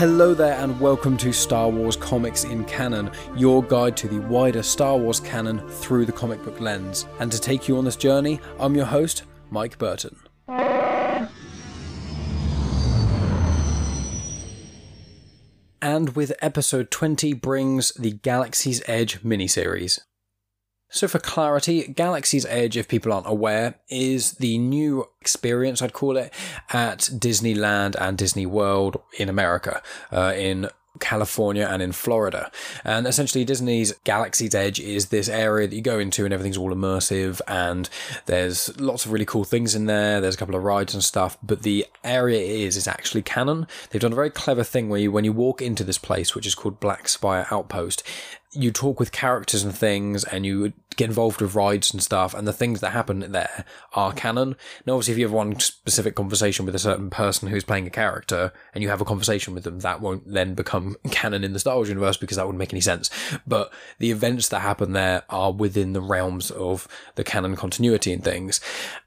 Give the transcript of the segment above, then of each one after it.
Hello there, and welcome to Star Wars Comics in Canon, your guide to the wider Star Wars canon through the comic book lens. And to take you on this journey, I'm your host, Mike Burton. And with episode 20 brings the Galaxy's Edge miniseries. So, for clarity, Galaxy's Edge, if people aren't aware, is the new experience, I'd call it, at Disneyland and Disney World in America, uh, in California and in Florida. And essentially, Disney's Galaxy's Edge is this area that you go into and everything's all immersive and there's lots of really cool things in there. There's a couple of rides and stuff, but the area is is actually canon. They've done a very clever thing where you, when you walk into this place, which is called Black Spire Outpost, you talk with characters and things and you get involved with rides and stuff and the things that happen there are canon. Now obviously if you have one specific conversation with a certain person who's playing a character and you have a conversation with them, that won't then become canon in the Star Wars universe because that wouldn't make any sense. But the events that happen there are within the realms of the canon continuity and things.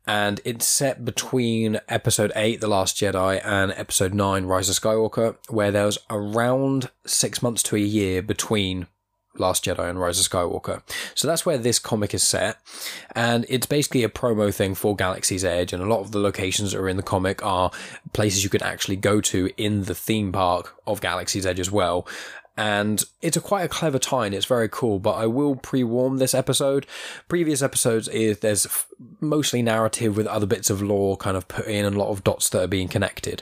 And it's set between episode 8, The Last Jedi, and episode 9, Rise of Skywalker, where there's around six months to a year between Last Jedi and Rise of Skywalker. So that's where this comic is set. And it's basically a promo thing for Galaxy's Edge. And a lot of the locations that are in the comic are places you could actually go to in the theme park of Galaxy's Edge as well. And it's a quite a clever tie and it's very cool, but I will pre-warm this episode. Previous episodes is there's mostly narrative with other bits of lore kind of put in and a lot of dots that are being connected.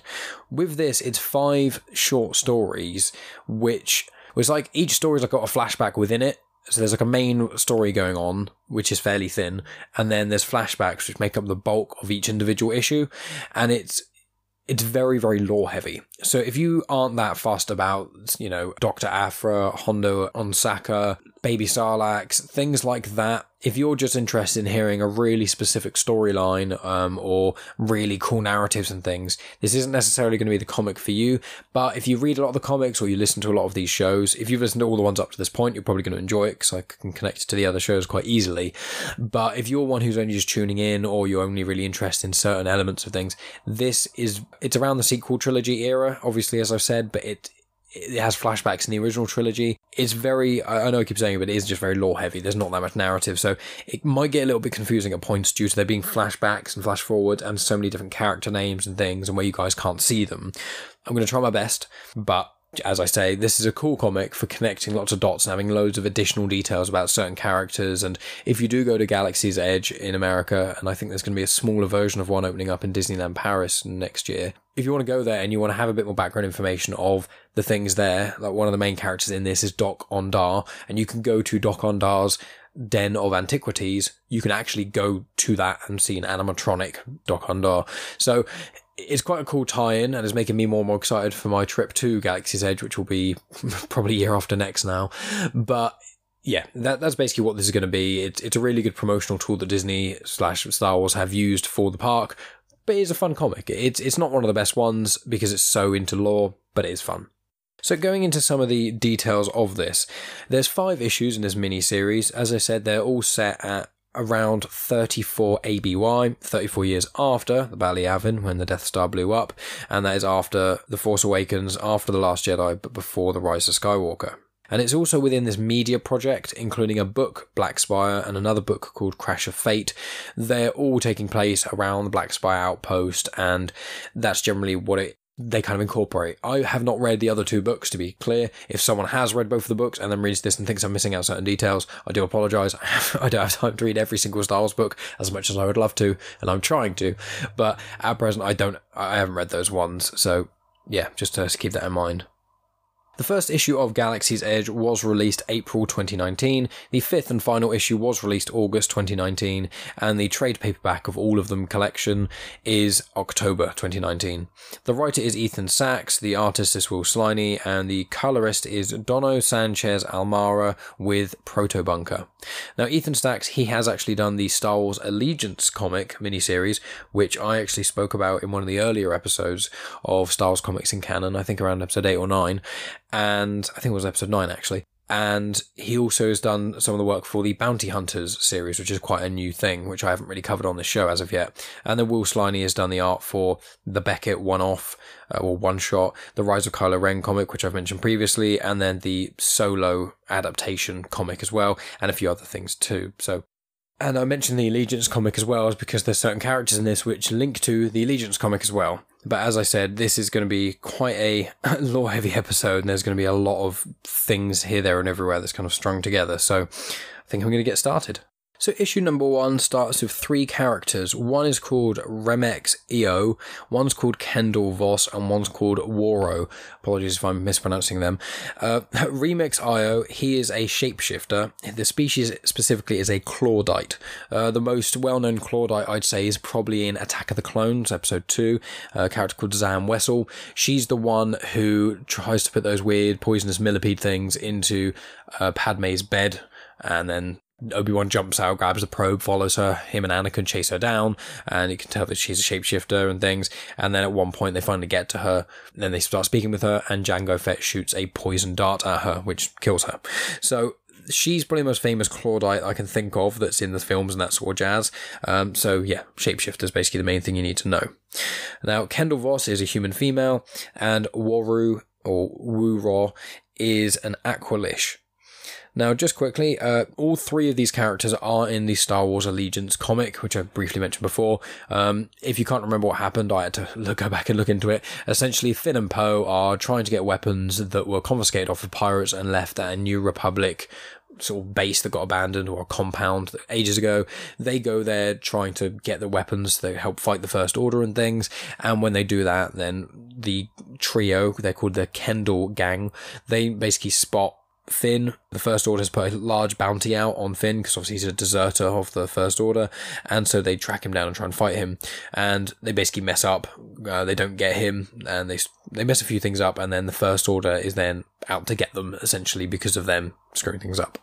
With this, it's five short stories, which was like each story's like got a flashback within it. So there's like a main story going on, which is fairly thin, and then there's flashbacks which make up the bulk of each individual issue, and it's it's very very lore heavy. So if you aren't that fussed about you know Doctor Aphra, Hondo Ohnaka, Baby Sarlacc, things like that, if you're just interested in hearing a really specific storyline um, or really cool narratives and things, this isn't necessarily going to be the comic for you. But if you read a lot of the comics or you listen to a lot of these shows, if you've listened to all the ones up to this point, you're probably going to enjoy it because I can connect it to the other shows quite easily. But if you're one who's only just tuning in or you're only really interested in certain elements of things, this is it's around the sequel trilogy era, obviously, as I've said, but it it has flashbacks in the original trilogy. It's very, I know I keep saying it, but it is just very lore heavy. There's not that much narrative, so it might get a little bit confusing at points due to there being flashbacks and flash forward and so many different character names and things and where you guys can't see them. I'm going to try my best, but as I say, this is a cool comic for connecting lots of dots and having loads of additional details about certain characters. And if you do go to Galaxy's Edge in America, and I think there's going to be a smaller version of one opening up in Disneyland Paris next year, if you want to go there and you want to have a bit more background information of the things there, like one of the main characters in this is Dok-Ondar, and you can go to Dok-Ondar's Den of Antiquities, you can actually go to that and see an animatronic Dok-Ondar. So it's quite a cool tie-in and it's making me more and more excited for my trip to Galaxy's Edge, which will be probably a year after next now. But yeah, that, that's basically what this is going to be. It's, it's a really good promotional tool that Disney slash Star Wars have used for the park, but it is a fun comic. It's, it's not one of the best ones because it's so into lore, but it is fun. So going into some of the details of this, there's five issues in this mini series. As I said, they're all set at around 34 ABY, 34 years after the Yavin, when the Death Star blew up, and that is after The Force Awakens, after The Last Jedi, but before The Rise of Skywalker. And it's also within this media project, including a book, Black Spire, and another book called Crash of Fate. They're all taking place around the Black Spire outpost, and that's generally what it they kind of incorporate. I have not read the other two books, to be clear. If someone has read both of the books and then reads this and thinks I'm missing out certain details, I do apologise. I don't have time to read every single Star Wars book as much as I would love to, and I'm trying to. But at present, I don't. I haven't read those ones, so yeah, just to keep that in mind. The first issue of Galaxy's Edge was released April 2019, the fifth and final issue was released August 2019, and the trade paperback of all of them collection is October 2019. The writer is Ethan Sacks, the artist is Will Sliney, and the colorist is Dono Sanchez Almara with Protobunker. Now, Ethan Sacks, he has actually done the Star Wars Allegiance comic miniseries, which I actually spoke about in one of the earlier episodes of Star Wars Comics in Canon, I think around episode 8 or 9 and I think it was episode nine actually. and he also has done some of the work for the Bounty Hunters series, which is quite a new thing, which I haven't really covered on this show as of yet. And then Will Sliney has done the art for the Beckett one-off uh, or one-shot, the Rise of Kylo Ren comic, which I've mentioned previously, and then the Solo adaptation comic as well, and a few other things too. So and I mentioned the Allegiance comic as well, is because there's certain characters in this which link to the Allegiance comic as well. But as I said, this is going to be quite a lore heavy episode, and there's going to be a lot of things here, there, and everywhere that's kind of strung together. So I think I'm going to get started. So issue number one starts with three characters. One is called Remex Eo, one's called Kendall Voss, and one's called Waro. Apologies if I'm mispronouncing them. Uh, Remex Eo, he is a shapeshifter. The species specifically is a Clawdite. Uh, the most well-known Clawdite, I'd say, is probably in Attack of the Clones, episode two. A character called Zam Wesell. She's the one who tries to put those weird poisonous millipede things into uh, Padme's bed and then Obi Wan jumps out, grabs the probe, follows her. Him and Anakin chase her down, and you can tell that she's a shapeshifter and things. And then at one point, they finally get to her. Then they start speaking with her, and Jango Fett shoots a poison dart at her, which kills her. So she's probably the most famous Clawdite I can think of that's in the films and that sort of jazz. Um, so yeah, shapeshifter is basically the main thing you need to know. Now, Kendall Voss is a human female, and Waru or Wuro is an Aqualish. Now, just quickly, uh, all three of these characters are in the Star Wars Allegiance comic, which I briefly mentioned before. Um, if you can't remember what happened, I had to look, go back and look into it. Essentially, Finn and Poe are trying to get weapons that were confiscated off of pirates and left at a New Republic sort of base that got abandoned or a compound ages ago. They go there trying to get the weapons that help fight the First Order and things. And when they do that, then the trio, they're called the Kendall Gang, they basically spot Finn. The First Order has put a large bounty out on Finn because obviously he's a deserter of the First Order, and so they track him down and try and fight him. And they basically mess up. Uh, they don't get him, and they they mess a few things up, and then the First Order is then out to get them essentially because of them screwing things up.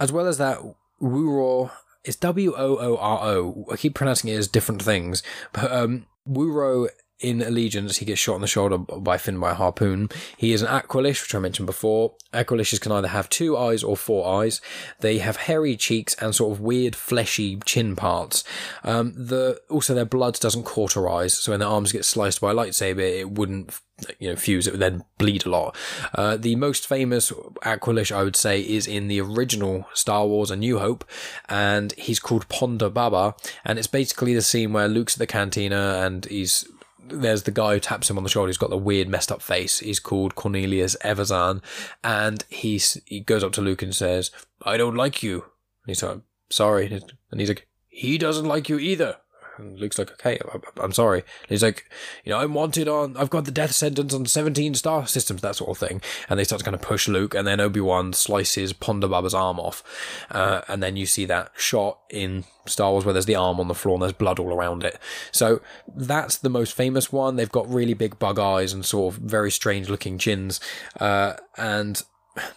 As well as that, Wooro it's W O O R O. I keep pronouncing it as different things, but um, Wooro in Allegiance, he gets shot in the shoulder by Finn by a harpoon. He is an Aqualish, which I mentioned before. Aqualishes can either have two eyes or four eyes. They have hairy cheeks and sort of weird fleshy chin parts. Um, the also their blood doesn't cauterize, so when their arms get sliced by a lightsaber, it wouldn't you know fuse. It would then bleed a lot. Uh, the most famous Aqualish, I would say, is in the original Star Wars: A New Hope, and he's called Ponda Baba, and it's basically the scene where Luke's at the cantina and he's there's the guy who taps him on the shoulder. He's got the weird, messed up face. He's called Cornelius Evazan, and he's he goes up to Luke and says, "I don't like you." And he's like, "Sorry," and he's like, "He doesn't like you either." And Luke's like, okay, I'm sorry. And he's like, you know, I'm wanted on, I've got the death sentence on 17 star systems, that sort of thing. And they start to kind of push Luke, and then Obi-Wan slices Ponda Baba's arm off. Uh, and then you see that shot in Star Wars where there's the arm on the floor and there's blood all around it. So that's the most famous one. They've got really big bug eyes and sort of very strange looking chins. Uh, and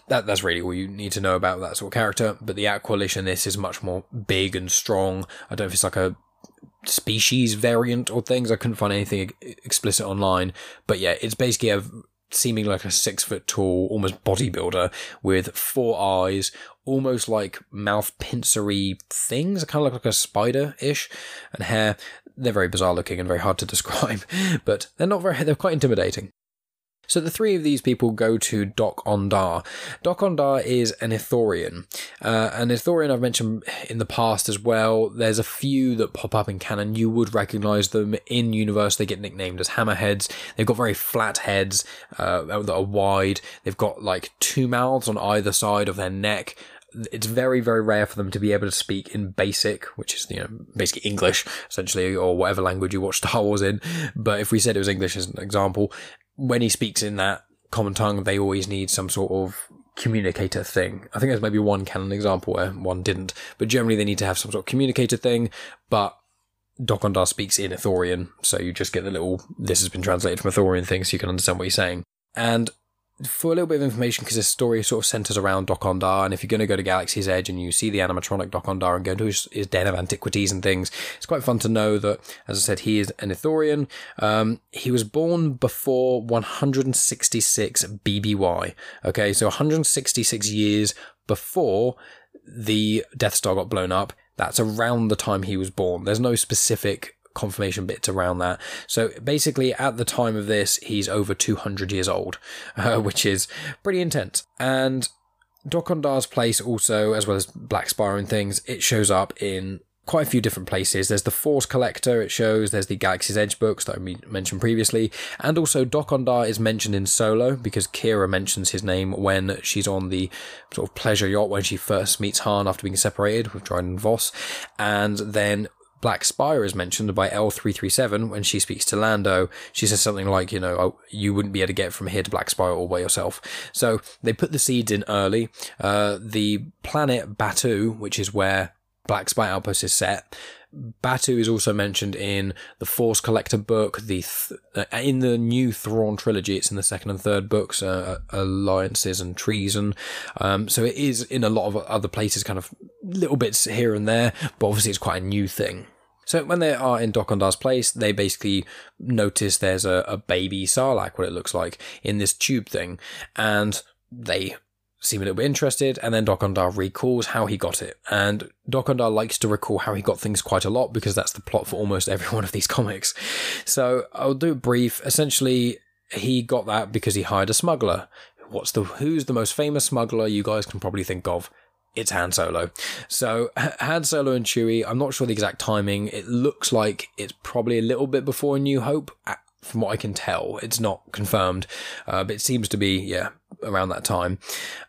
that that's really all you need to know about that sort of character. But the Aqualish in this is much more big and strong. I don't know if it's like a species variant or things. I couldn't find anything explicit online, but yeah, it's basically a seeming like a six foot tall, almost bodybuilder with four eyes, almost like mouth pincery things, It kind of look like a spider ish, and hair. They're very bizarre looking and very hard to describe, but they're not very, they're quite intimidating. So the three of these people go to Dok-Ondar. Doc Ondar is an Ithorian. Uh, an Ithorian I've mentioned in the past as well. There's a few that pop up in canon. You would recognize them in universe. They get nicknamed as hammerheads. They've got very flat heads uh, that are wide. They've got like two mouths on either side of their neck it's very very rare for them to be able to speak in basic which is you know basically english essentially or whatever language you watch star wars in but if we said it was english as an example when he speaks in that common tongue, they always need some sort of communicator thing. I think there's maybe one canon example where one didn't, but generally they need to have some sort of communicator thing. But Dok-Ondar speaks in Ithorian, so you just get the little "this has been translated from Ithorian" thing, so you can understand what he's saying. And for a little bit of information, because this story sort of centers around Dok-Ondar, and if you're going to go to Galaxy's Edge and you see the animatronic Dok-Ondar and go to his, his, den of antiquities and things, it's quite fun to know that, as I said, he is an Ithorian. Um, he was born before 166 BBY. Okay, so 166 years before the Death Star got blown up. That's around the time he was born. There's no specific confirmation bits around that. So basically, at the time of this, he's over 200 years old, uh, which is pretty intense. And Dok-Ondar's place also, as well as Black Spire and things, it shows up in quite a few different places. There's the Force Collector, it shows, there's the Galaxy's Edge books that I mentioned previously, and also Dok-Ondar is mentioned in Solo because Qi'ra mentions his name when she's on the sort of pleasure yacht when she first meets Han after being separated with Dryden Voss, and then Black Spire is mentioned by L337 when she speaks to Lando. She says something like, you know, oh, you wouldn't be able to get from here to Black Spire all by yourself. So they put the seeds in early. Uh, the planet Batuu, which is where Black Spire Outpost is set, Batuu is also mentioned in the Force Collector book, the th- uh, in the new Thrawn trilogy. It's in the second and third books, uh, alliances and treason. Um, so it is in a lot of other places, kind of little bits here and there, but obviously it's quite a new thing. So when they are in Dok-Ondar's place, they basically notice there's a, a baby Sarlacc, what it looks like, in this tube thing, and they seem a little bit interested, and then Dok-Ondar recalls how he got it. And Dok-Ondar likes to recall how he got things quite a lot because that's the plot for almost every one of these comics. So I'll do it brief. Essentially, he got that because he hired a smuggler. What's the who's the most famous smuggler you guys can probably think of? it's Han Solo. So Han Solo and Chewie, I'm not sure the exact timing. It looks like it's probably a little bit before New Hope. From what I can tell, it's not confirmed, uh, but it seems to be, yeah, around that time.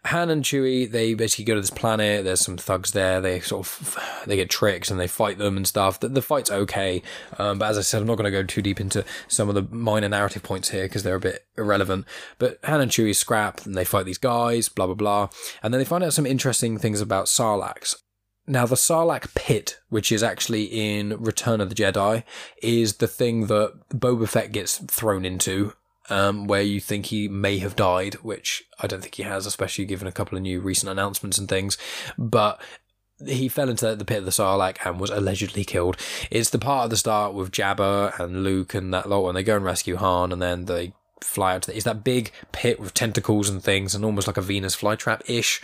Han and Chewie, they basically go to this planet. There's some thugs there. They sort of they get tricked and they fight them and stuff. The, the fight's okay, um, but as I said, I'm not going to go too deep into some of the minor narrative points here because they're a bit irrelevant. But Han and Chewie scrap and they fight these guys, blah blah blah, and then they find out some interesting things about Sarlaccs. Now, the Sarlacc pit, which is actually in Return of the Jedi, is the thing that Boba Fett gets thrown into um, where you think he may have died, which I don't think he has, especially given a couple of new recent announcements and things. But he fell into the pit of the Sarlacc and was allegedly killed. It's the part of the start with Jabba and Luke and that lot when they go and rescue Han, and then they fly out to the, is that big pit with tentacles and things and almost like a Venus flytrap ish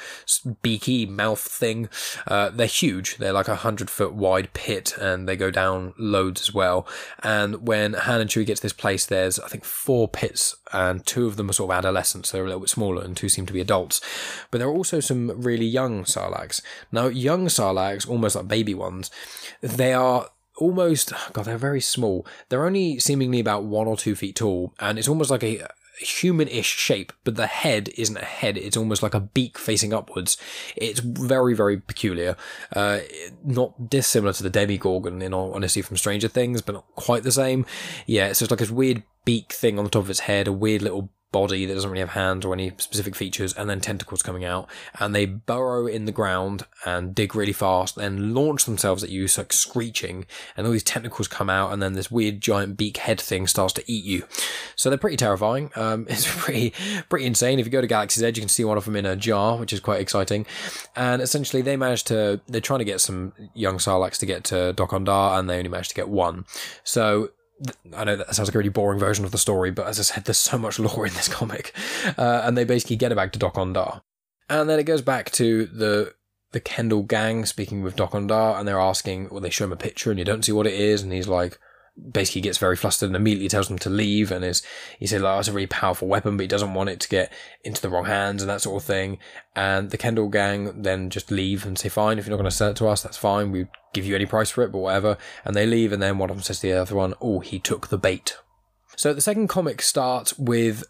beaky mouth thing. Uh, they're huge. They're like a hundred foot wide pit and they go down loads as well. And when Han and Chewie get to this place, there's I think four pits and two of them are sort of adolescents. So they're a little bit smaller and two seem to be adults. But there are also some really young Sarlaccs. Now, young Sarlaccs, almost like baby ones, they are almost god they're very small. They're only seemingly about one or two feet tall and it's almost like a human-ish shape but the head isn't a head it's almost like a beak facing upwards. It's very very peculiar. Uh, not dissimilar to the Demogorgon in all honesty from stranger things but not quite the same. Yeah it's just like this weird beak thing on the top of its head a weird little body that doesn't really have hands or any specific features, and then tentacles coming out, and they burrow in the ground and dig really fast, and launch themselves at you, so like screeching, and all these tentacles come out, and then this weird giant beak head thing starts to eat you. So they're pretty terrifying. Um, it's pretty pretty insane. If you go to Galaxy's Edge, you can see one of them in a jar, which is quite exciting. And essentially, they managed to they're trying to get some young Sarlaccs to get to Dok-Ondar, and they only managed to get one. So I know that sounds like a really boring version of the story, but as I said, there's so much lore in this comic, uh, and they basically get it back to Dok-Ondar, and then it goes back to the the Kendall gang speaking with Dok-Ondar, and they're asking, well, they show him a picture, and you don't see what it is, and he's like, basically gets very flustered and immediately tells them to leave and is he said like oh, it's a really powerful weapon but he doesn't want it to get into the wrong hands and that sort of thing. And the Kendall gang then just leave and say fine if you're not going to sell it to us that's fine. We give you any price for it but whatever. And they leave and then one of them says to the other one oh he took the bait. So the second comic starts with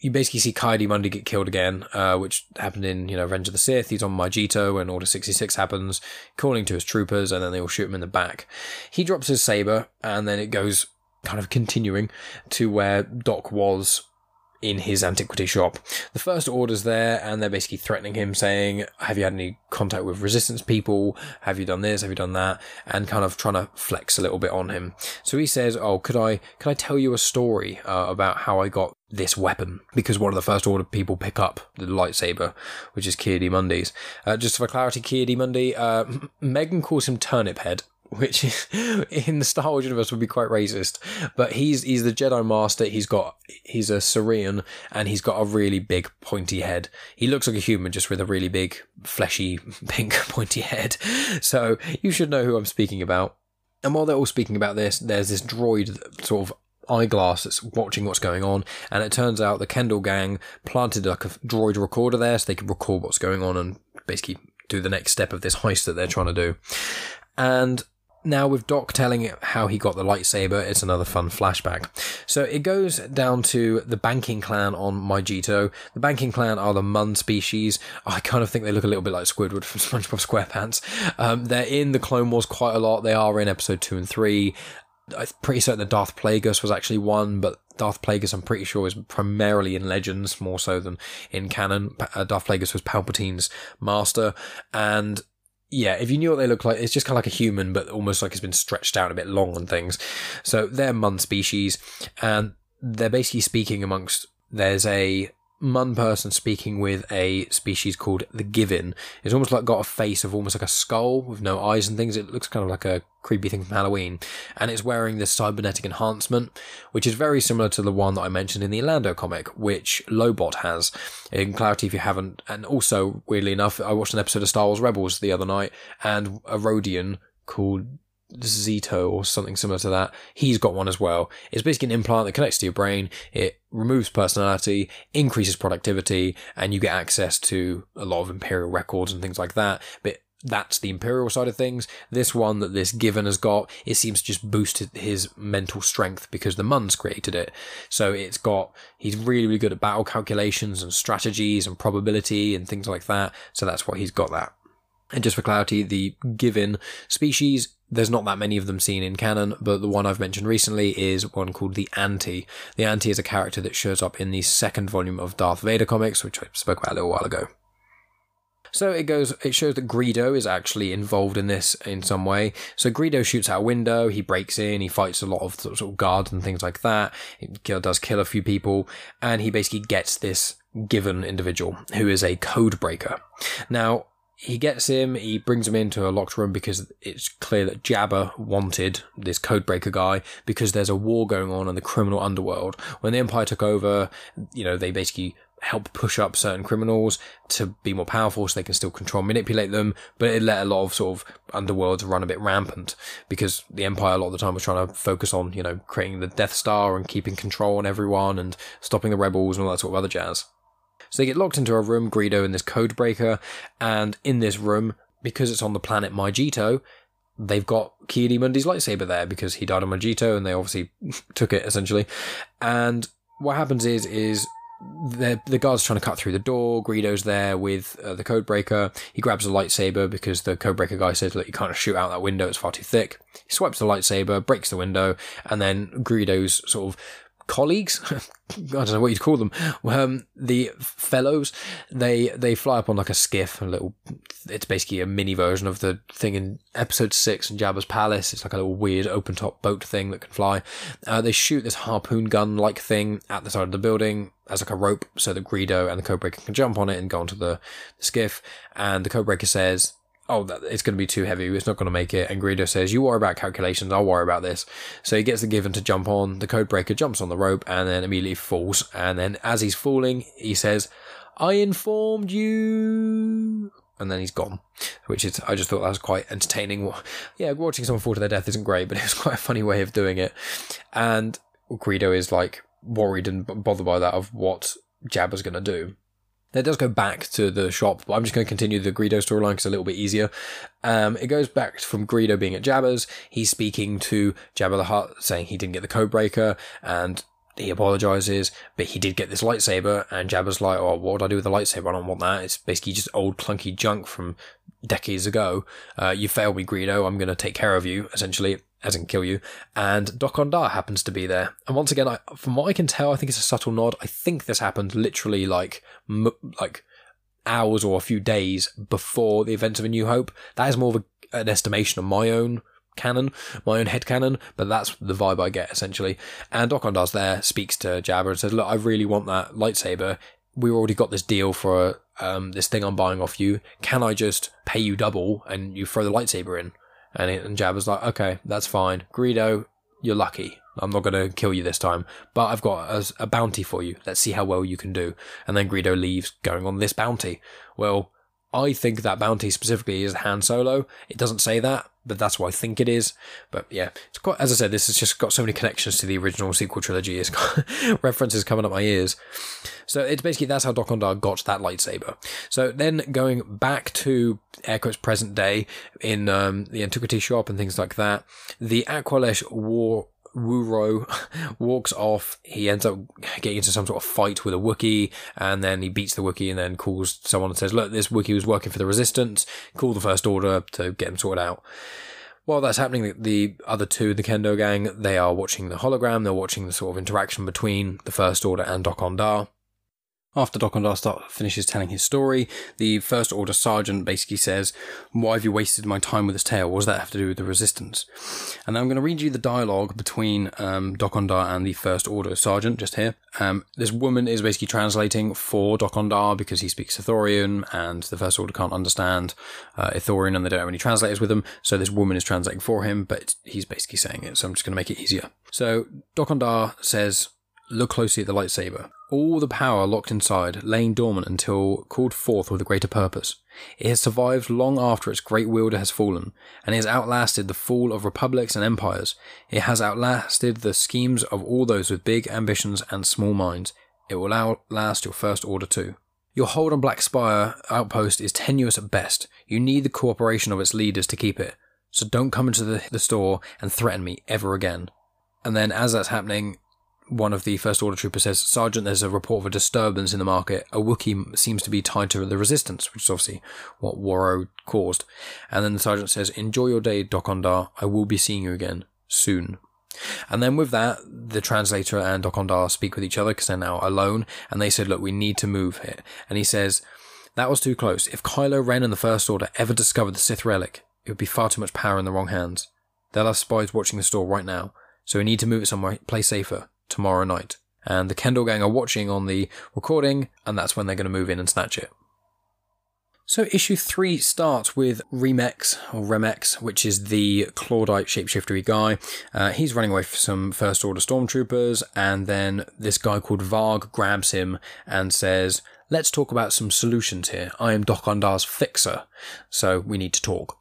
you basically see Ki-Adi-Mundi get killed again, uh, which happened in you know Revenge of the Sith. He's on Mygeeto when Order sixty six happens, calling to his troopers, and then they all shoot him in the back. He drops his saber, and then it goes kind of continuing to where Doc was in his antiquity shop. The First Order's there, and they're basically threatening him, saying, "Have you had any contact with Resistance people? Have you done this? Have you done that?" And kind of trying to flex a little bit on him. So he says, "Oh, could I could I tell you a story uh, about how I got this weapon because one of the first order people pick up the lightsaber, which is Ki-Adi-Mundi's. Uh, just for clarity, Ki-Adi-Mundi, uh, Megan calls him Turnip Head which in the Star Wars universe would be quite racist. But he's he's the Jedi Master. He's got he's a Cerean and he's got a really big pointy head. He looks like a human just with a really big fleshy pink pointy head. So you should know who I'm speaking about. And while they're all speaking about this, there's this droid sort of eyeglass that's watching what's going on. And it turns out the Kendall gang planted like a droid recorder there so they could record what's going on and basically do the next step of this heist that they're trying to do. And now, with Doc telling how he got the lightsaber, it's another fun flashback. So it goes down to the banking clan on Mygeeto. The banking clan are the Muun species. I kind of think they look a little bit like Squidward from SpongeBob SquarePants. Um, they're in the Clone Wars quite a lot. They are in episode two and three. I'm pretty certain that Darth Plagueis was actually one, but Darth Plagueis, I'm pretty sure, is primarily in Legends more so than in canon. Uh, Darth Plagueis was Palpatine's master, and yeah, if you knew what they look like, it's just kind of like a human, but almost like it's been stretched out a bit long and things. So they're Muun species, and they're basically speaking amongst. There's a Muun person speaking with a species called the Given. It's almost like got a face of almost like a skull with no eyes and things. It looks kind of like a creepy thing from Halloween. And it's wearing this cybernetic enhancement, which is very similar to the one that I mentioned in the Orlando comic, which Lobot has. In clarity, if you haven't, and also weirdly enough, I watched an episode of Star Wars Rebels the other night, and a Rodian called Zito or something similar to that. He's got one as well. It's basically an implant that connects to your brain. It removes personality, increases productivity, and you get access to a lot of Imperial records and things like that. But that's the Imperial side of things. This one that this given has got, it seems to just boost his mental strength because the Muun's created it. So it's got, he's really, really good at battle calculations and strategies and probability and things like that. So that's why he's got that. And just for clarity, the given species there's not that many of them seen in canon, but the one I've mentioned recently is one called the Anti. The Anti is a character that shows up in the second volume of Darth Vader comics, which I spoke about a little while ago. So it goes, it shows that Greedo is actually involved in this in some way. So Greedo shoots out a window, he breaks in, he fights a lot of sort of guards and things like that. He does kill a few people, and he basically gets this given individual who is a code breaker. Now, he gets him, he brings him into a locked room because it's clear that Jabba wanted this codebreaker guy because there's a war going on in the criminal underworld. When the Empire took over, you know, they basically help push up certain criminals to be more powerful so they can still control manipulate them but it let a lot of sort of underworlds run a bit rampant because the empire a lot of the time was trying to focus on you know creating the death star and keeping control on everyone and stopping the rebels and all that sort of other jazz so they get locked into a room, Greedo and this code breaker, and in this room, because it's on the planet Mygeeto, they've got Ki-Adi-Mundi's lightsaber there because he died on Mygeeto and they obviously took it essentially. And what happens is, is the the guard's trying to cut through the door. Greedo's there with uh, the codebreaker. He grabs a lightsaber because the codebreaker guy says, "Look, you can't shoot out that window; it's far too thick." He swipes the lightsaber, breaks the window, and then Greedo's sort of colleagues, I don't know what you'd call them, um, the fellows, they they fly up on like a skiff, a little. It's basically a mini version of the thing in episode six in Jabba's palace. It's like a little weird open top boat thing that can fly. Uh, they shoot this harpoon gun like thing at the side of the building as like a rope, so that Greedo and the Codebreaker can jump on it and go onto the, the skiff. And the Codebreaker says, oh, that, it's going to be too heavy. It's not going to make it. And Greedo says, you worry about calculations. I'll worry about this. So he gets the given to jump on. The code breaker jumps on the rope and then immediately falls. And then as he's falling, he says, I informed you. And then he's gone, which is, I just thought that was quite entertaining. Yeah, watching someone fall to their death isn't great, but it was quite a funny way of doing it. And Greedo is like worried and bothered by that of what Jabba's going to do. That does go back to the shop, but I'm just going to continue the Greedo storyline because it's a little bit easier. Um, it goes back from Greedo being at Jabba's. He's speaking to Jabba the Hutt, saying he didn't get the code breaker, and he apologizes, but he did get this lightsaber, and Jabba's like, "Oh, what would I do with the lightsaber? I don't want that. It's basically just old clunky junk from decades ago. Uh, you failed me, Greedo. I'm going to take care of you, essentially, as in kill you." And Dok-Ondar happens to be there, and once again, I, from what I can tell, I think it's a subtle nod. I think this happened literally like m- like hours or a few days before the events of A New Hope. That is more of a, an estimation of my own canon, my own head canon, but that's the vibe I get essentially. And Dok-Ondar's there, speaks to Jabba and says, "Look, I really want that lightsaber. We already got this deal for um, this thing I'm buying off you. Can I just pay you double and you throw the lightsaber in?" And, it, and Jabba's like, "Okay, that's fine. Greedo, you're lucky. I'm not going to kill you this time, but I've got a, a, bounty for you. Let's see how well you can do. And then Greedo leaves going on this bounty. Well, I think that bounty specifically is Han Solo. It doesn't say that, but that's what I think it is. But yeah, it's quite, as I said, this has just got so many connections to the original sequel trilogy. It's got references coming up my ears. So it's basically that's how Dok-Ondar got that lightsaber. So then going back to air quotes present day in um, the antiquity shop and things like that, the Aqualish war Wooro walks off. He ends up getting into some sort of fight with a Wookiee, and then he beats the Wookiee and then calls someone and says, Look, this Wookiee was working for the Resistance. Call the First Order to get him sorted out. While that's happening, the other two, the Kendo gang, they are watching the hologram. They're watching the sort of interaction between the First Order and Dok-Ondar. After Dok-Ondar finishes telling his story, the First Order Sergeant basically says, Why have you wasted my time with this tale? What does that have to do with the Resistance? And I'm going to read you the dialogue between um, Dok-Ondar and the First Order Sergeant, just here. Um, this woman is basically translating for Dok-Ondar because he speaks Ithorian and the First Order can't understand uh, Ithorian and they don't have any translators with them. So this woman is translating for him, but he's basically saying it. So I'm just going to make it easier. So Dok-Ondar says, Look closely at the lightsaber. All the power locked inside, laying dormant until called forth with a greater purpose. It has survived long after its great wielder has fallen, and it has outlasted the fall of republics and empires. It has outlasted the schemes of all those with big ambitions and small minds. It will outlast your first order too. Your hold on Black Spire outpost is tenuous at best. You need the cooperation of its leaders to keep it. So don't come into the, the store and threaten me ever again. And then, as that's happening, one of the First Order troopers says, Sergeant, there's a report of a disturbance in the market. A Wookiee seems to be tied to the resistance, which is obviously what Waro caused. And then the Sergeant says, Enjoy your day, Dok-Ondar. I will be seeing you again soon. And then with that, the translator and Dok-Ondar speak with each other because they're now alone. And they said, Look, we need to move here. And he says, That was too close. If Kylo Ren and the First Order ever discovered the Sith relic, it would be far too much power in the wrong hands. They'll have spies watching the store right now. So we need to move it somewhere, place safer tomorrow night. And the Kendall gang are watching on the recording, and that's when they're going to move in and snatch it. So issue three starts with Remex or Remex, which is the Clawdite shapeshiftery guy. Uh, he's running away from some First Order stormtroopers, and then this guy called Varg grabs him and says, "Let's talk about some solutions here. I am Dok-Ondar's fixer, so we need to talk."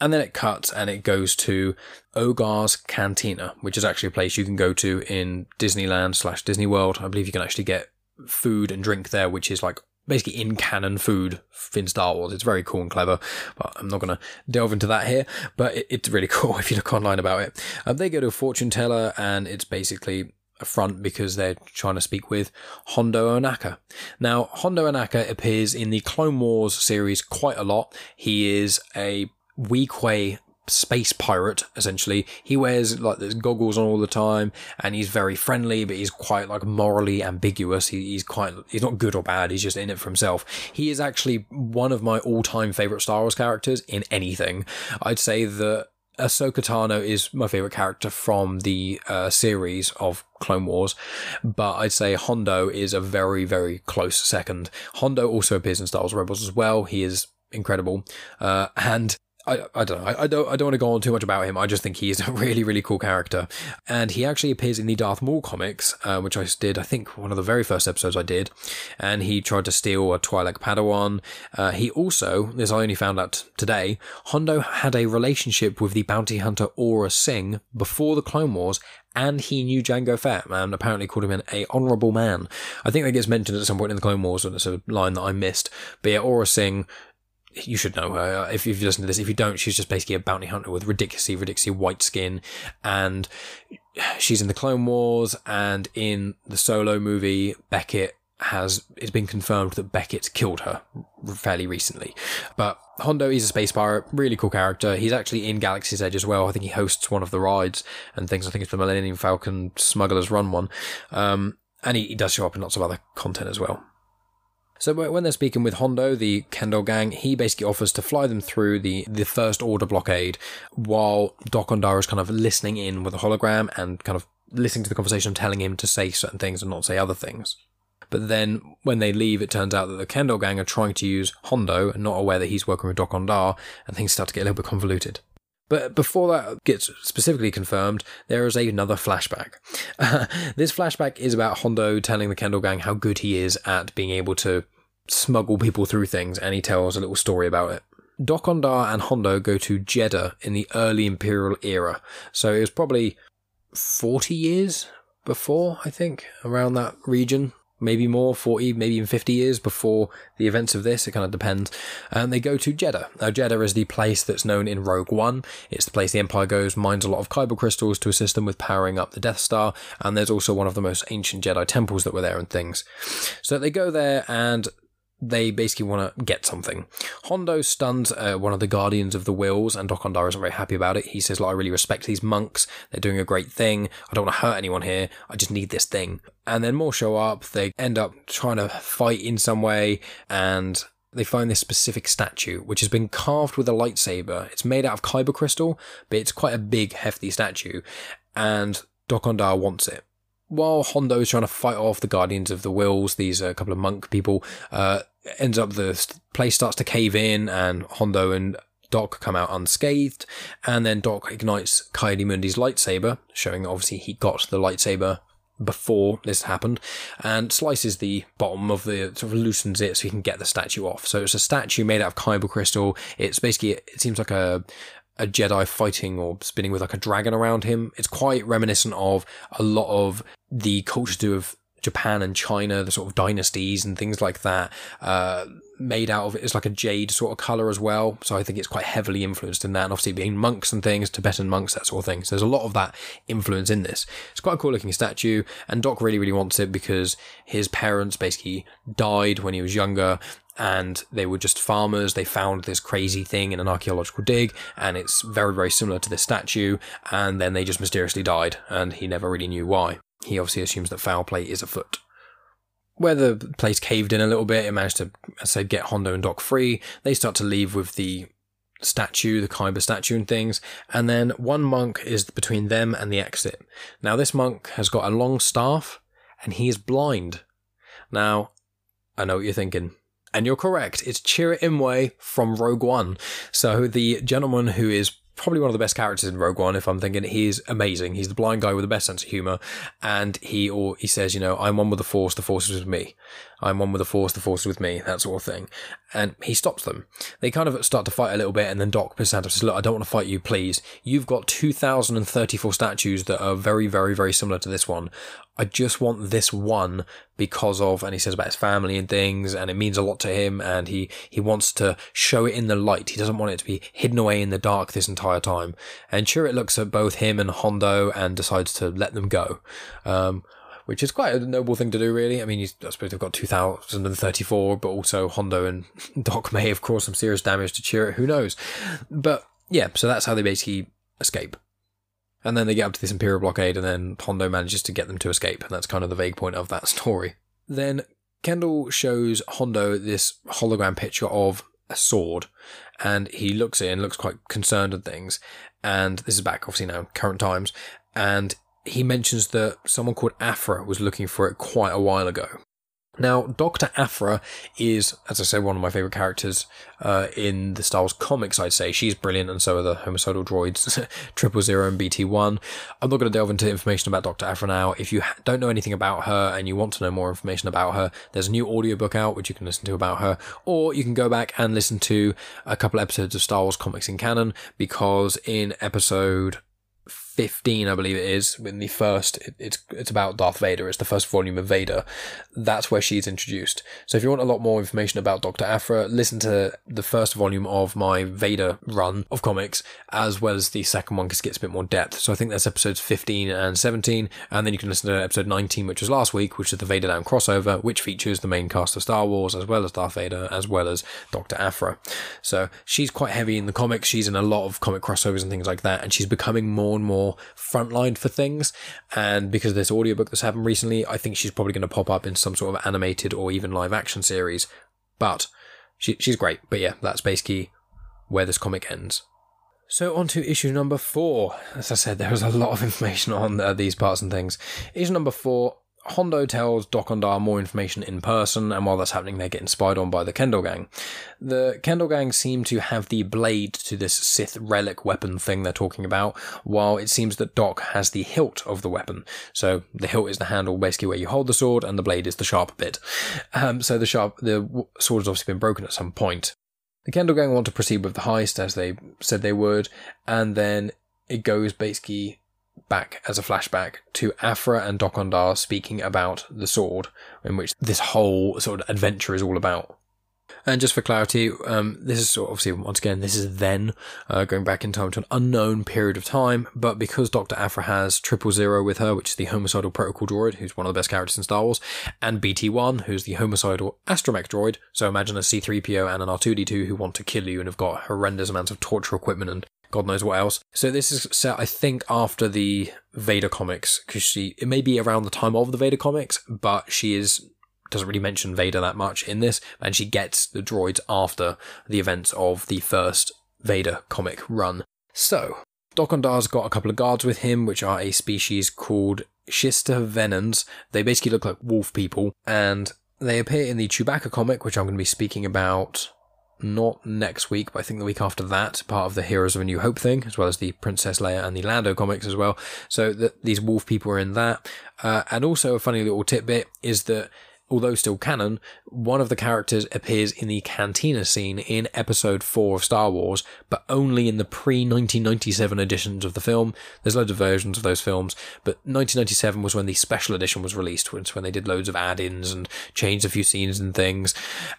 And then it cuts and it goes to Oga's Cantina, which is actually a place you can go to in Disneyland slash Disney World. I believe you can actually get food and drink there, which is like basically in canon food in Star Wars. It's very cool and clever, but I'm not going to delve into that here. But it, it's really cool if you look online about it. Um, they go to a fortune teller, and it's basically a front because they're trying to speak with Hondo Ohnaka. Now, Hondo Ohnaka appears in the Clone Wars series quite a lot. He is a Weequay space pirate essentially. He wears like these goggles on all the time and he's very friendly but he's quite like morally ambiguous. He, he's quite he's not good or bad he's just in it for himself. He is actually one of my all-time favorite star wars characters in anything. I'd say that Ahsoka Tano is my favorite character from the uh, series of Clone Wars, but I'd say Hondo is a very, very close second. Hondo also appears in Star Wars Rebels as well. He is incredible, uh, and I, I don't know. I, I, don't I don't want to go on too much about him. I just think he's a really really cool character, and he actually appears in the Darth Maul comics, uh, which I did. I think one of the very first episodes I did, and he tried to steal a Twi'lek Padawan. Uh, he also, this I only found out today, Hondo had a relationship with the bounty hunter Aurra Sing before the Clone Wars, and he knew Jango Fett and apparently called him an a honourable man. I think that gets mentioned at some point in the Clone Wars, and it's a line that I missed. But yeah, Aurra Sing you should know her if you've listened to this. If you don't, she's just basically a bounty hunter with ridiculously, ridiculously white skin, and she's in the Clone Wars and in the Solo movie. Beckett has it's been confirmed that Beckett killed her fairly recently, but Hondo is a space pirate, really cool character. He's actually in Galaxy's Edge as well. I think he hosts one of the rides and things. I think it's the Millennium Falcon Smugglers Run one, um, and he, he does show up in lots of other content as well. So when they're speaking with Hondo, the Kendall gang, he basically offers to fly them through the, the First Order blockade while Dok-Ondar is kind of listening in with a hologram and kind of listening to the conversation, telling him to say certain things and not say other things. But then when they leave, it turns out that the Kendall gang are trying to use Hondo and not aware that he's working with Dok-Ondar, and things start to get a little bit convoluted. But before that gets specifically confirmed, there is another flashback. Uh, this flashback is about Hondo telling the Kendall gang how good he is at being able to smuggle people through things, and he tells a little story about it. Dok-Ondar and Hondo go to Jedha in the early Imperial era, so it was probably 40 years before, I think, around that region maybe more, 40, maybe even 50 years before the events of this. It kind of depends. And they go to Jedha. Now, Jedha is the place that's known in Rogue One. It's the place the Empire goes, mines a lot of kyber crystals to assist them with powering up the Death Star. And there's also one of the most ancient Jedi temples that were there and things. So they go there and they basically want to get something. Hondo stuns uh, one of the guardians of the Whills, and Dok-Ondar isn't very happy about it. He says, I really respect these monks. They're doing a great thing. I don't want to hurt anyone here. I just need this thing. And then more show up. They end up trying to fight in some way, and they find this specific statue, which has been carved with a lightsaber. It's made out of kyber crystal, but it's quite a big, hefty statue, and Dok-Ondar wants it while Hondo is trying to fight off the Guardians of the Whills, these uh, couple of monk people, uh, ends up the place starts to cave in, and Hondo and Doc come out unscathed, and then Doc ignites Ki-Adi-Mundi's lightsaber, showing obviously he got the lightsaber before this happened, and slices the bottom of the sort of loosens it so he can get the statue off. So it's a statue made out of kyber crystal. It's basically it seems like a a Jedi fighting or spinning with like a dragon around him. It's quite reminiscent of a lot of the culture to do of Japan and China, the sort of dynasties and things like that, uh, made out of it's like a jade sort of color as well. So I think it's quite heavily influenced in that. And obviously being monks and things, Tibetan monks, that sort of thing. So there's a lot of that influence in this. It's quite a cool looking statue. And Doc really, really wants it because his parents basically died when he was younger and they were just farmers. They found this crazy thing in an archaeological dig, and it's very, very similar to this statue. And then they just mysteriously died, and he never really knew why. He obviously assumes that foul play is afoot. Where the place caved in a little bit, it managed to, I said, get Hondo and Doc free. They start to leave with the statue, the Kyber statue and things, and then one monk is between them and the exit. Now, this monk has got a long staff, and he is blind. Now, I know what you're thinking. And you're correct. It's Chirrut Îmwe from Rogue One. So the gentleman who is probably one of the best characters in Rogue One. If I'm thinking, he's amazing. He's the blind guy with the best sense of humor, and he or he says, you know, I'm one with the Force. The Force is with me. I'm one with the Force. The Force is with me. That sort of thing. And he stops them. They kind of start to fight a little bit, and then Doc Pisanto says, "Look, I don't want to fight you, please. You've got 2,034 statues that are very, very, very similar to this one. I just want this one because of, and he says about his family and things, and it means a lot to him, and he, he wants to show it in the light. He doesn't want it to be hidden away in the dark this entire time. And Chirrut looks at both him and Hondo and decides to let them go. Um, which is quite a noble thing to do, really. I mean, I suppose they've got 2034, but also Hondo and Doc may have caused some serious damage to Chirrut, who knows? But yeah, so that's how they basically escape. And then they get up to this Imperial blockade, and then Hondo manages to get them to escape, and that's kind of the vague point of that story. Then Kendall shows Hondo this hologram picture of a sword, and he looks in, looks quite concerned at things. And this is back, obviously, now, current times. And he mentions that someone called Aphra was looking for it quite a while ago. Now, Dr. Aphra is, as I said, one of my favourite characters uh, in the Star Wars comics, I'd say. She's brilliant, and so are the homicidal droids, Triple Zero and BT1. I'm not going to delve into information about Dr. Aphra now. If you don't know anything about her and you want to know more information about her, there's a new audiobook out which you can listen to about her, or you can go back and listen to a couple episodes of Star Wars comics in canon, because in episode 15, I believe it is, in the first, it, it's it's about Darth Vader. It's the first volume of Vader. That's where she's introduced. So if you want a lot more information about Doctor Aphra, listen to the first volume of my Vader run of comics, as well as the second one because it gets a bit more depth. So I think that's episodes 15 and 17, and then you can listen to episode 19, which was last week, which is the Vader Down crossover, which features the main cast of Star Wars as well as Darth Vader, as well as Doctor Aphra. So she's quite heavy in the comics. She's in a lot of comic crossovers and things like that, and she's becoming more and more more frontline for things. And because of this audiobook that's happened recently, I think she's probably going to pop up in some sort of animated or even live action series. But she, she's great. But yeah, that's basically where this comic ends. So on to issue number four. As I said, there was a lot of information on uh, these parts and things. Issue number four Hondo tells Dok-Ondar more information in person, and while that's happening, they're getting spied on by the Kendall Gang. The Kendall Gang seem to have the blade to this Sith relic weapon thing they're talking about, while it seems that Doc has the hilt of the weapon. So the hilt is the handle, basically where you hold the sword, and the blade is the sharp bit. Um, so the sharp, the sword has obviously been broken at some point. The Kendall Gang want to proceed with the heist as they said they would, and then it goes basically back as a flashback to Aphra and Dok-Ondar speaking about the sword, in which this whole sort of adventure is all about. And just for clarity, um, this is obviously once again this is then uh, going back in time to an unknown period of time. But because Doctor Aphra has Triple Zero with her, which is the homicidal protocol droid, who's one of the best characters in Star Wars, and BT One, who's the homicidal astromech droid. So imagine a C three PO and an R two D two who want to kill you and have got horrendous amounts of torture equipment and God knows what else. So this is set, I think, after the Vader comics, because she it may be around the time of the Vader comics, but she is doesn't really mention Vader that much in this, and she gets the droids after the events of the first Vader comic run. So Dok-Ondar's got a couple of guards with him, which are a species called Shistavanens. They basically look like wolf people, and they appear in the Chewbacca comic, which I'm going to be speaking about not next week, but I think the week after that, part of the Heroes of a New Hope thing, as well as the Princess Leia and the Lando comics as well. So that these wolf people are in that. Uh, and also a funny little tidbit is that although still canon, one of the characters appears in the cantina scene in episode 4 of Star Wars, but only in the pre 1997 editions of the film. There's loads of versions of those films, but 1997 was when the special edition was released, when they did loads of add ins and changed a few scenes and things.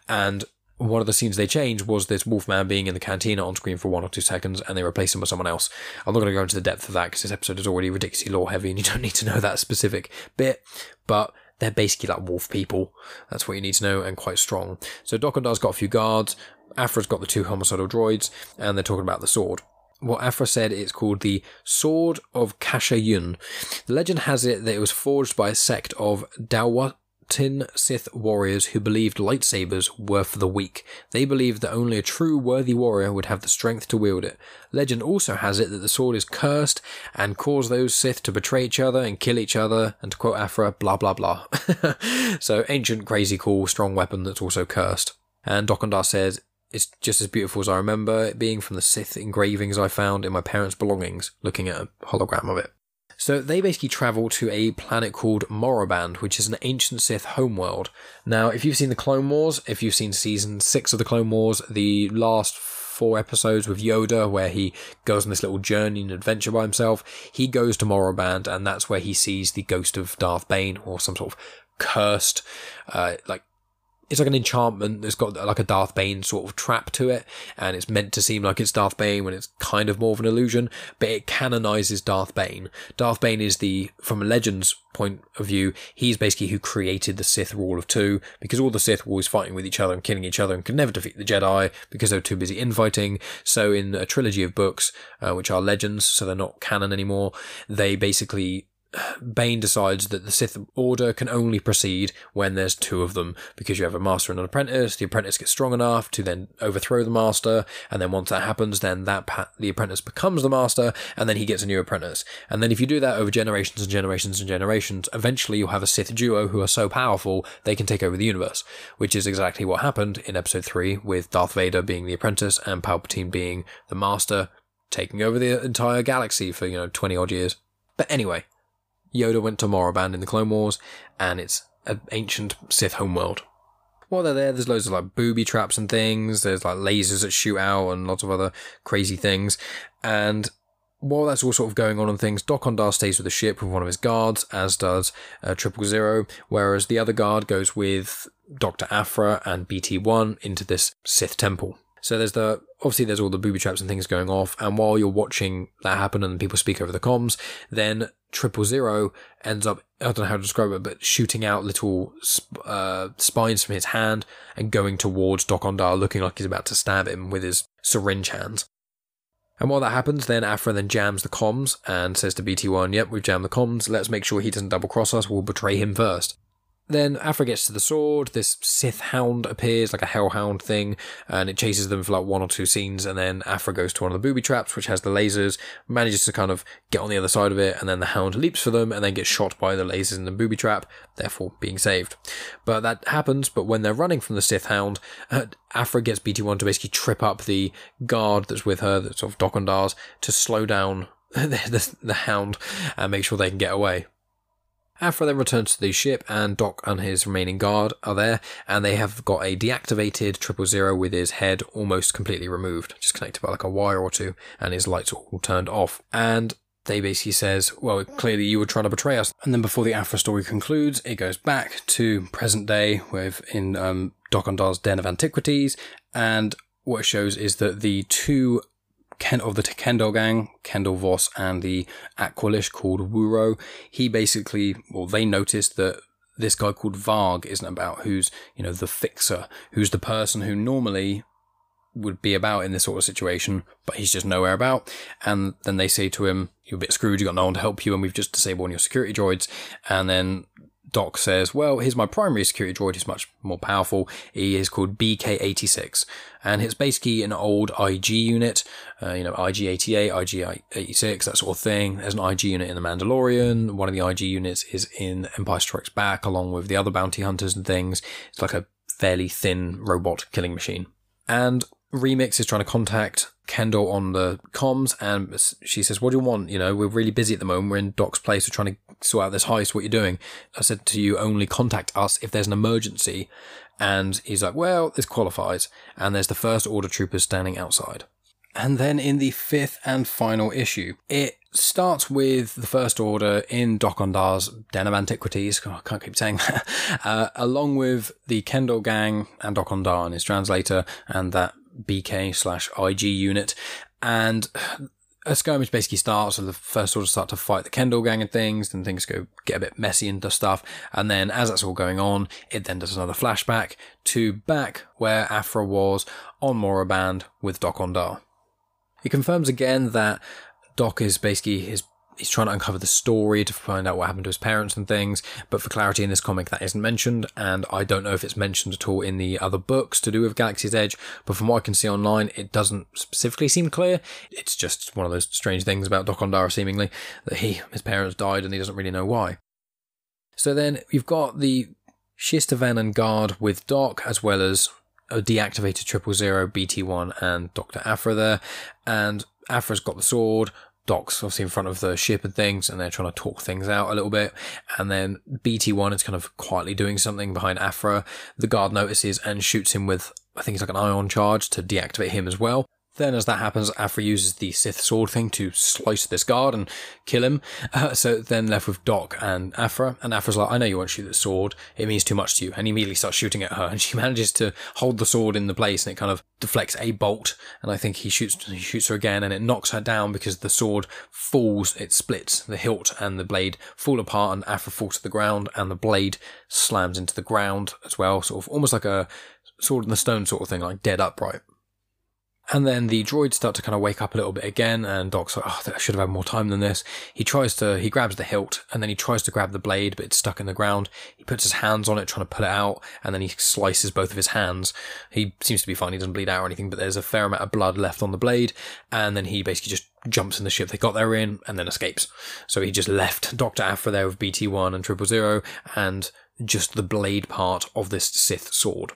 And one of the scenes they changed was this Wolfman being in the cantina on screen for one or two seconds, and they replaced him with someone else. I'm not going to go into the depth of that because this episode is already ridiculously lore heavy, and you don't need to know that specific bit. But they're basically like wolf people. That's what you need to know, and quite strong. So Dok-Ondar's got a few guards. Aphra's got the two homicidal droids, and they're talking about the sword. What Aphra said it's called the Sword of Kasha Yun. The legend has it that it was forged by a sect of Dawat Tin Sith warriors who believed lightsabers were for the weak. They believed that only a true worthy warrior would have the strength to wield it. Legend also has it that the sword is cursed and cause those Sith to betray each other and kill each other, and to quote Aphra, blah blah blah. so ancient, crazy cool, strong weapon that's also cursed. And Dok-Ondar says, it's just as beautiful as I remember it being from the Sith engravings I found in my parents' belongings, looking at a hologram of it. So they basically travel to a planet called Moraband, which is an ancient Sith homeworld. Now, if you've seen the Clone Wars, if you've seen season six of the Clone Wars, the last four episodes with Yoda, where he goes on this little journey and adventure by himself, he goes to Moraband, and that's where he sees the ghost of Darth Bane or some sort of cursed, uh, like it's like an enchantment that's got like a Darth Bane sort of trap to it, and it's meant to seem like it's Darth Bane when it's kind of more of an illusion, but it canonizes Darth Bane. Darth Bane is the, from a Legends point of view, he's basically who created the Sith rule of two, because all the Sith were always fighting with each other and killing each other and could never defeat the Jedi because they were too busy infighting. So in a trilogy of books, uh, which are Legends, so they're not canon anymore, they basically Bane decides that the Sith Order can only proceed when there's two of them, because you have a master and an apprentice. The apprentice gets strong enough to then overthrow the master, and then once that happens, then that pa- the apprentice becomes the master, and then he gets a new apprentice. And then if you do that over generations and generations and generations, eventually you'll have a Sith duo who are so powerful they can take over the universe, which is exactly what happened in Episode Three with Darth Vader being the apprentice and Palpatine being the master, taking over the entire galaxy for you know twenty odd years. But anyway, Yoda went to Moraband in the Clone Wars, and it's an ancient Sith homeworld. While they're there, there's loads of like booby traps and things. There's like lasers that shoot out and lots of other crazy things. And while that's all sort of going on and things, Dok-Ondar stays with the ship with one of his guards, as does uh, Triple Zero, whereas the other guard goes with Dr. Aphra and BT1 into this Sith temple. So there's the obviously there's all the booby traps and things going off, and while you're watching that happen and people speak over the comms, then Triple Zero ends up I don't know how to describe it, but shooting out little uh, spines from his hand and going towards Dok-Ondar, looking like he's about to stab him with his syringe hands. And while that happens, then Aphra then jams the comms and says to BT1, Yep, we've jammed the comms. Let's make sure he doesn't double cross us. We'll betray him first. Then Aphra gets to the sword. This Sith hound appears, like a hellhound thing, and it chases them for like one or two scenes. And then Aphra goes to one of the booby traps, which has the lasers, manages to kind of get on the other side of it, and then the hound leaps for them and then gets shot by the lasers in the booby trap, therefore being saved. But that happens, but when they're running from the Sith hound, uh, Aphra gets BT1 to basically trip up the guard that's with her, that's sort of Dok-Ondar's, to slow down the, the, the hound and make sure they can get away. Aphra then returns to the ship, and Doc and his remaining guard are there, and they have got a deactivated triple zero with his head almost completely removed, just connected by like a wire or two, and his lights all turned off. And they basically says, well, clearly you were trying to betray us. And then before the Aphra story concludes, it goes back to present day with in um, Dok-Ondar's Den of Antiquities, and what it shows is that the two Ken of the Kendo gang, Kendall Voss and the Aqualish called Wooro, he basically, well, they noticed that this guy called Varg isn't about who's, you know, the fixer, who's the person who normally would be about in this sort of situation, but he's just nowhere about. And then they say to him, You're a bit screwed, you got no one to help you, and we've just disabled your security droids. And then Doc says, well, here's my primary security droid. He's much more powerful. He is called BK86 and it's basically an old IG unit, uh, you know, IG88, IG86, that sort of thing. There's an IG unit in The Mandalorian. One of the IG units is in Empire Strikes Back along with the other bounty hunters and things. It's like a fairly thin robot killing machine. And Remex is trying to contact Kendall on the comms, and she says, "What do you want? You know, we're really busy at the moment. We're in Doc's place. We're trying to sort out this heist. What you're doing?" I said to you, "Only contact us if there's an emergency." And he's like, "Well, this qualifies." And there's the first order troopers standing outside. And then in the fifth and final issue, it starts with the First Order in Dok-Ondar's Den of Antiquities. Oh, I can't keep saying that. Uh, along with the Kendall gang and Dok-Ondar and his translator and that BK slash IG unit. And a skirmish basically starts, so the first order start to fight the Kendall gang and things, and things go get a bit messy and stuff. And then as that's all going on, it then does another flashback to back where Aphra was on Moraband with Dok-Ondar. It confirms again that Doc is basically his he's trying to uncover the story to find out what happened to his parents and things. But for clarity in this comic, that isn't mentioned, and I don't know if it's mentioned at all in the other books to do with Galaxy's Edge. But from what I can see online, it doesn't specifically seem clear. It's just one of those strange things about Dok-Ondar, seemingly that he his parents died and he doesn't really know why. So then you've got the Shistavanen Guard with Doc, as well as a deactivated Triple Zero, BT1, and Dr. Aphra there. And Aphra's got the sword, Doc's obviously in front of the ship and things, and they're trying to talk things out a little bit. And then BT1 is kind of quietly doing something behind Aphra The guard notices and shoots him with, I think it's like an ion charge to deactivate him as well. Then, as that happens, Aphra uses the Sith sword thing to slice this guard and kill him. Uh, so then left with Doc and Aphra, and Aphra's like, "I know you won't shoot the sword. It means too much to you." And he immediately starts shooting at her, and she manages to hold the sword in the place, and it kind of deflects a bolt. And I think he shoots, he shoots her again, and it knocks her down because the sword falls. It splits. The hilt and the blade fall apart, and Aphra falls to the ground, and the blade slams into the ground as well, sort of almost like a sword in the stone sort of thing, like dead upright. And then the droids start to kind of wake up a little bit again, and Doc's like, oh, I should have had more time than this. He tries to, he grabs the hilt, and then he tries to grab the blade, but it's stuck in the ground. He puts his hands on it, trying to pull it out, and then he slices both of his hands. He seems to be fine, he doesn't bleed out or anything, but there's a fair amount of blood left on the blade, and then he basically just jumps in the ship they got there in, and then escapes. So he just left Dr. Aphra there with BT1 and Triple Zero, and just the blade part of this Sith sword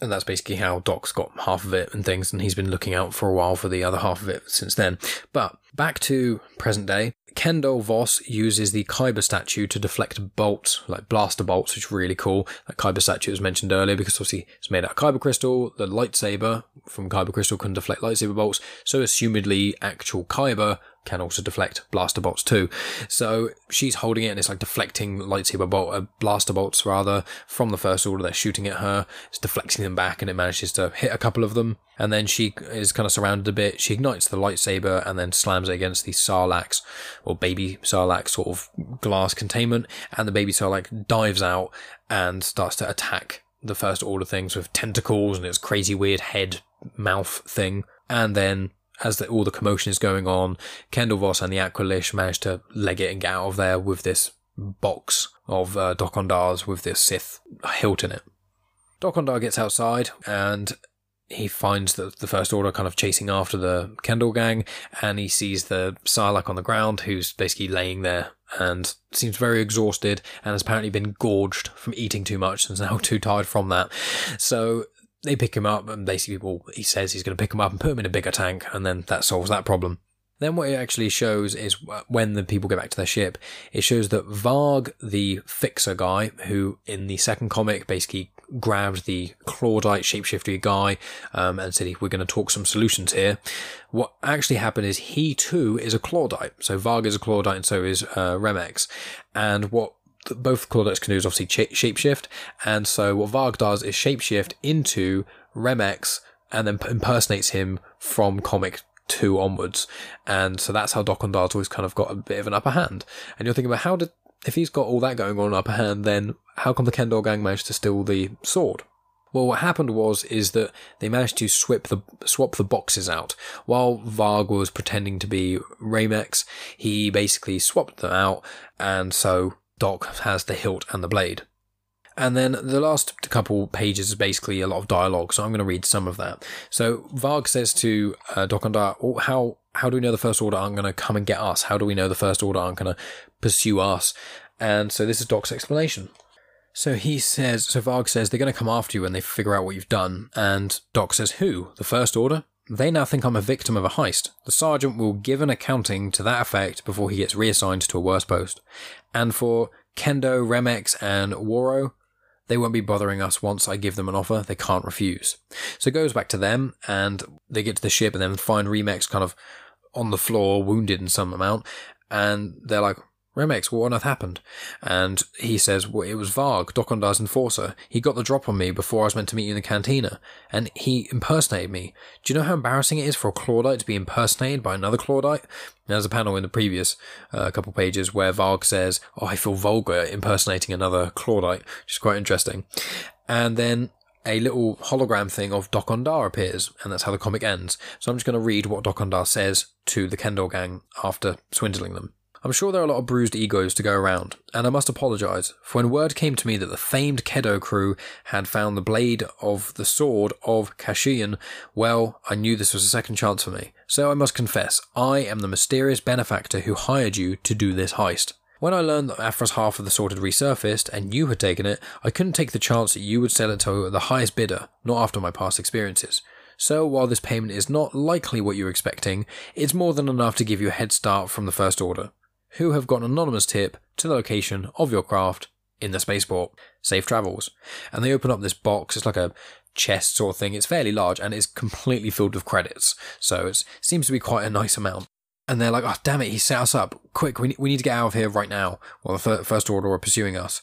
and that's basically how Doc's got half of it and things, and he's been looking out for a while for the other half of it since then. But back to present day, Kendall Voss uses the Kyber statue to deflect bolts, like blaster bolts, which is really cool. That Kyber statue was mentioned earlier because obviously it's made out of Kyber crystal. The lightsaber from Kyber crystal can deflect lightsaber bolts, so assumedly actual Kyber can also deflect blaster bolts too. So she's holding it and it's like deflecting lightsaber bolt, uh, blaster bolts rather, from the first order. They're shooting at her. It's deflecting them back and it manages to hit a couple of them. And then she is kind of surrounded a bit. She ignites the lightsaber and then slams it against the sarlaccs or baby sarlaccs sort of glass containment. And the baby sarlaccs dives out and starts to attack the first order things with tentacles and its crazy weird head mouth thing. And then as the, all the commotion is going on, Kendall Voss and the Aqualish manage to leg it and get out of there with this box of uh, Dok-Ondar's with this Sith hilt in it. Dok-Ondar gets outside and he finds the, the First Order kind of chasing after the Kendall gang, and he sees the Sarlacc on the ground, who's basically laying there and seems very exhausted and has apparently been gorged from eating too much and is now too tired from that. So they pick him up, and basically, well, he says he's going to pick him up and put him in a bigger tank, and then that solves that problem. Then what it actually shows is when the people get back to their ship, it shows that Varg, the fixer guy, who in the second comic basically grabbed the Clawdite shapeshifter guy um, and said, we're going to talk some solutions here. What actually happened is he too is a Clawdite. So Varg is a Clawdite and so is uh, Remex. And what both Clawdites can do is obviously shapeshift. And so what Varg does is shapeshift into Remex and then impersonates him from comic two onwards. And so that's how Dok-Ondar's always kind of got a bit of an upper hand. And you're thinking about how did, if he's got all that going on upper hand, then how come the Kendall gang managed to steal the sword? Well, what happened was is that they managed to swap the swap the boxes out. While Varg was pretending to be Remex, he basically swapped them out, and so Doc has the hilt and the blade. And then the last couple pages is basically a lot of dialogue, so I'm going to read some of that. So Varg says to uh, Dok-Ondar, oh, "How how do we know the First Order aren't going to come and get us? How do we know the First Order aren't going to pursue us?" And so this is Doc's explanation. So he says, so Varg says they're going to come after you when they figure out what you've done. And Doc says, who? The First Order? They now think I'm a victim of a heist. The sergeant will give an accounting to that effect before he gets reassigned to a worse post. And for Kendo, Remex, and Wooro, they won't be bothering us once I give them an offer they can't refuse. So it goes back to them, and they get to the ship and then find Remex kind of on the floor, wounded in some amount, and they're like, Remex, what on earth happened? And he says, well, it was Varg, Dok-Ondar's enforcer. He got the drop on me before I was meant to meet you in the cantina, and he impersonated me. Do you know how embarrassing it is for a Clawdite to be impersonated by another Clawdite? There's a panel in the previous uh, couple pages where Varg says, oh, I feel vulgar impersonating another Clawdite, which is quite interesting. And then a little hologram thing of Dok-Ondar appears, and that's how the comic ends. So I'm just going to read what Dok-Ondar says to the Kendall gang after swindling them. I'm sure there are a lot of bruised egos to go around, and I must apologise, for when word came to me that the famed Kedo crew had found the blade of the sword of Kashian, well, I knew this was a second chance for me. So I must confess, I am the mysterious benefactor who hired you to do this heist. When I learned that Aphra's half of the sword had resurfaced and you had taken it, I couldn't take the chance that you would sell it to the highest bidder, not after my past experiences. So while this payment is not likely what you're expecting, it's more than enough to give you a head start from the First Order who have got an anonymous tip to the location of your craft in the spaceport. Safe travels. And they open up this box. It's like a chest sort of thing. It's fairly large and it's completely filled with credits. So it seems to be quite a nice amount. And they're like, oh, damn it, he set us up. Quick, we, we need to get out of here right now while the First Order are pursuing us.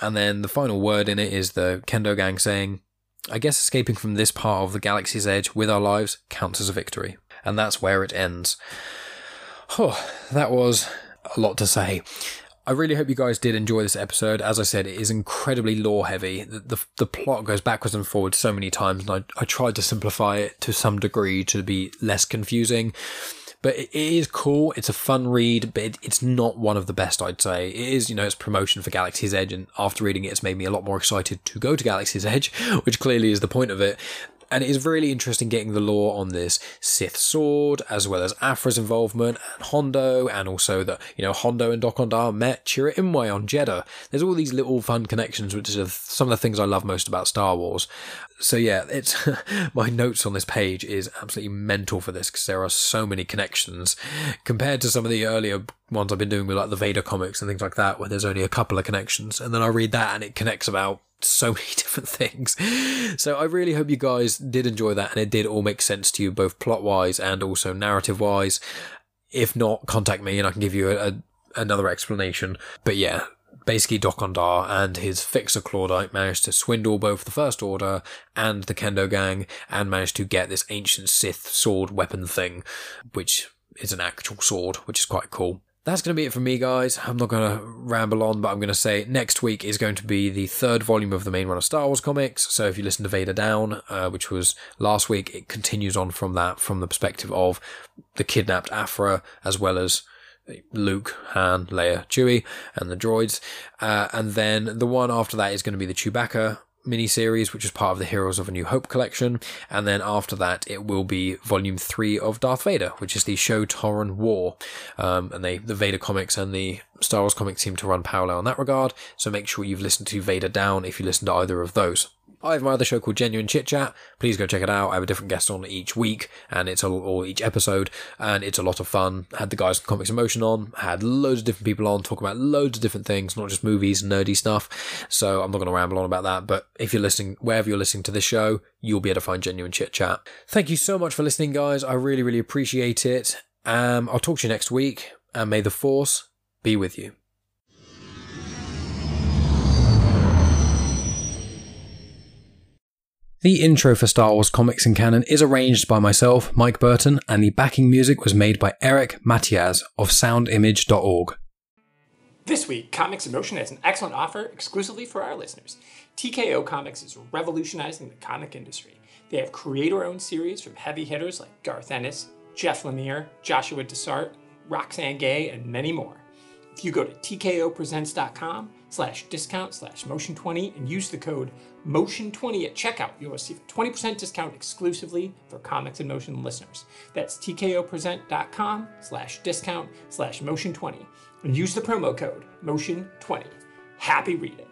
And then the final word in it is the Kendo gang saying, I guess escaping from this part of the galaxy's edge with our lives counts as a victory. And that's where it ends. Oh, that was a lot to say. I really hope you guys did enjoy this episode. As I said, it is incredibly lore heavy. The, the, the plot goes backwards and forwards so many times, and I, I tried to simplify it to some degree to be less confusing. But it is cool. It's a fun read, but it, it's not one of the best, I'd say. It is, you know, it's promotion for Galaxy's Edge, and after reading it, it's made me a lot more excited to go to Galaxy's Edge, which clearly is the point of it. And it is really interesting getting the lore on this Sith sword, as well as Aphra's involvement, and Hondo, and also that, you know, Hondo and Dok-Ondar met Chirrut Îmwe on Jedha. There's all these little fun connections, which are some of the things I love most about Star Wars. So yeah, it's my notes on this page is absolutely mental for this because there are so many connections compared to some of the earlier ones I've been doing with like the Vader comics and things like that, where there's only a couple of connections, and then I read that and it connects about so many different things. So I really hope you guys did enjoy that and it did all make sense to you, both plot wise and also narrative wise. If not, contact me and I can give you a, a another explanation. But yeah, basically Dok-Ondar and his fixer Clawdite managed to swindle both the First Order and the Kendo gang and managed to get this ancient Sith sword weapon thing, which is an actual sword, which is quite cool. That's going to be it for me, guys. I'm not going to ramble on, but I'm going to say next week is going to be the third volume of the main run of Star Wars comics. So if you listen to Vader Down, uh, which was last week, it continues on from that, from the perspective of the kidnapped Aphra, as well as Luke, Han, Leia, Chewie, and the droids. Uh, and then the one after that is going to be the Chewbacca miniseries, which is part of the Heroes of a New Hope collection. And then after that, it will be volume three of Darth Vader, which is the Shu-Torun War. Um, and they, the Vader comics and the Star Wars comics seem to run parallel in that regard. So make sure you've listened to Vader Down if you listen to either of those. I have my other show called Genuine Chit Chat. Please go check it out. I have a different guest on each week, and it's a, or each episode, and it's a lot of fun. Had the guys from Comics in Motion on, had loads of different people on, talk about loads of different things, not just movies, and nerdy stuff. So I'm not going to ramble on about that. But if you're listening, wherever you're listening to this show, you'll be able to find Genuine Chit Chat. Thank you so much for listening, guys. I really, really appreciate it. Um, I'll talk to you next week, and may the Force be with you. The intro for Star Wars Comics In Canon is arranged by myself, Mike Burton, and the backing music was made by Eric Matyas of soundimage.org. This week, Comics in Motion has an excellent offer exclusively for our listeners. TKO Comics is revolutionizing the comic industry. They have creator owned series from heavy hitters like Garth Ennis, Jeff Lemire, Joshua Dysart, Roxane Gay, and many more. If you go to tkopresents.com slash discount slash motion20 and use the code motion20 at checkout, you'll receive a 20% discount exclusively for Comics in Motion listeners. That's tkopresent.com slash discount slash motion20 and use the promo code motion20. Happy reading.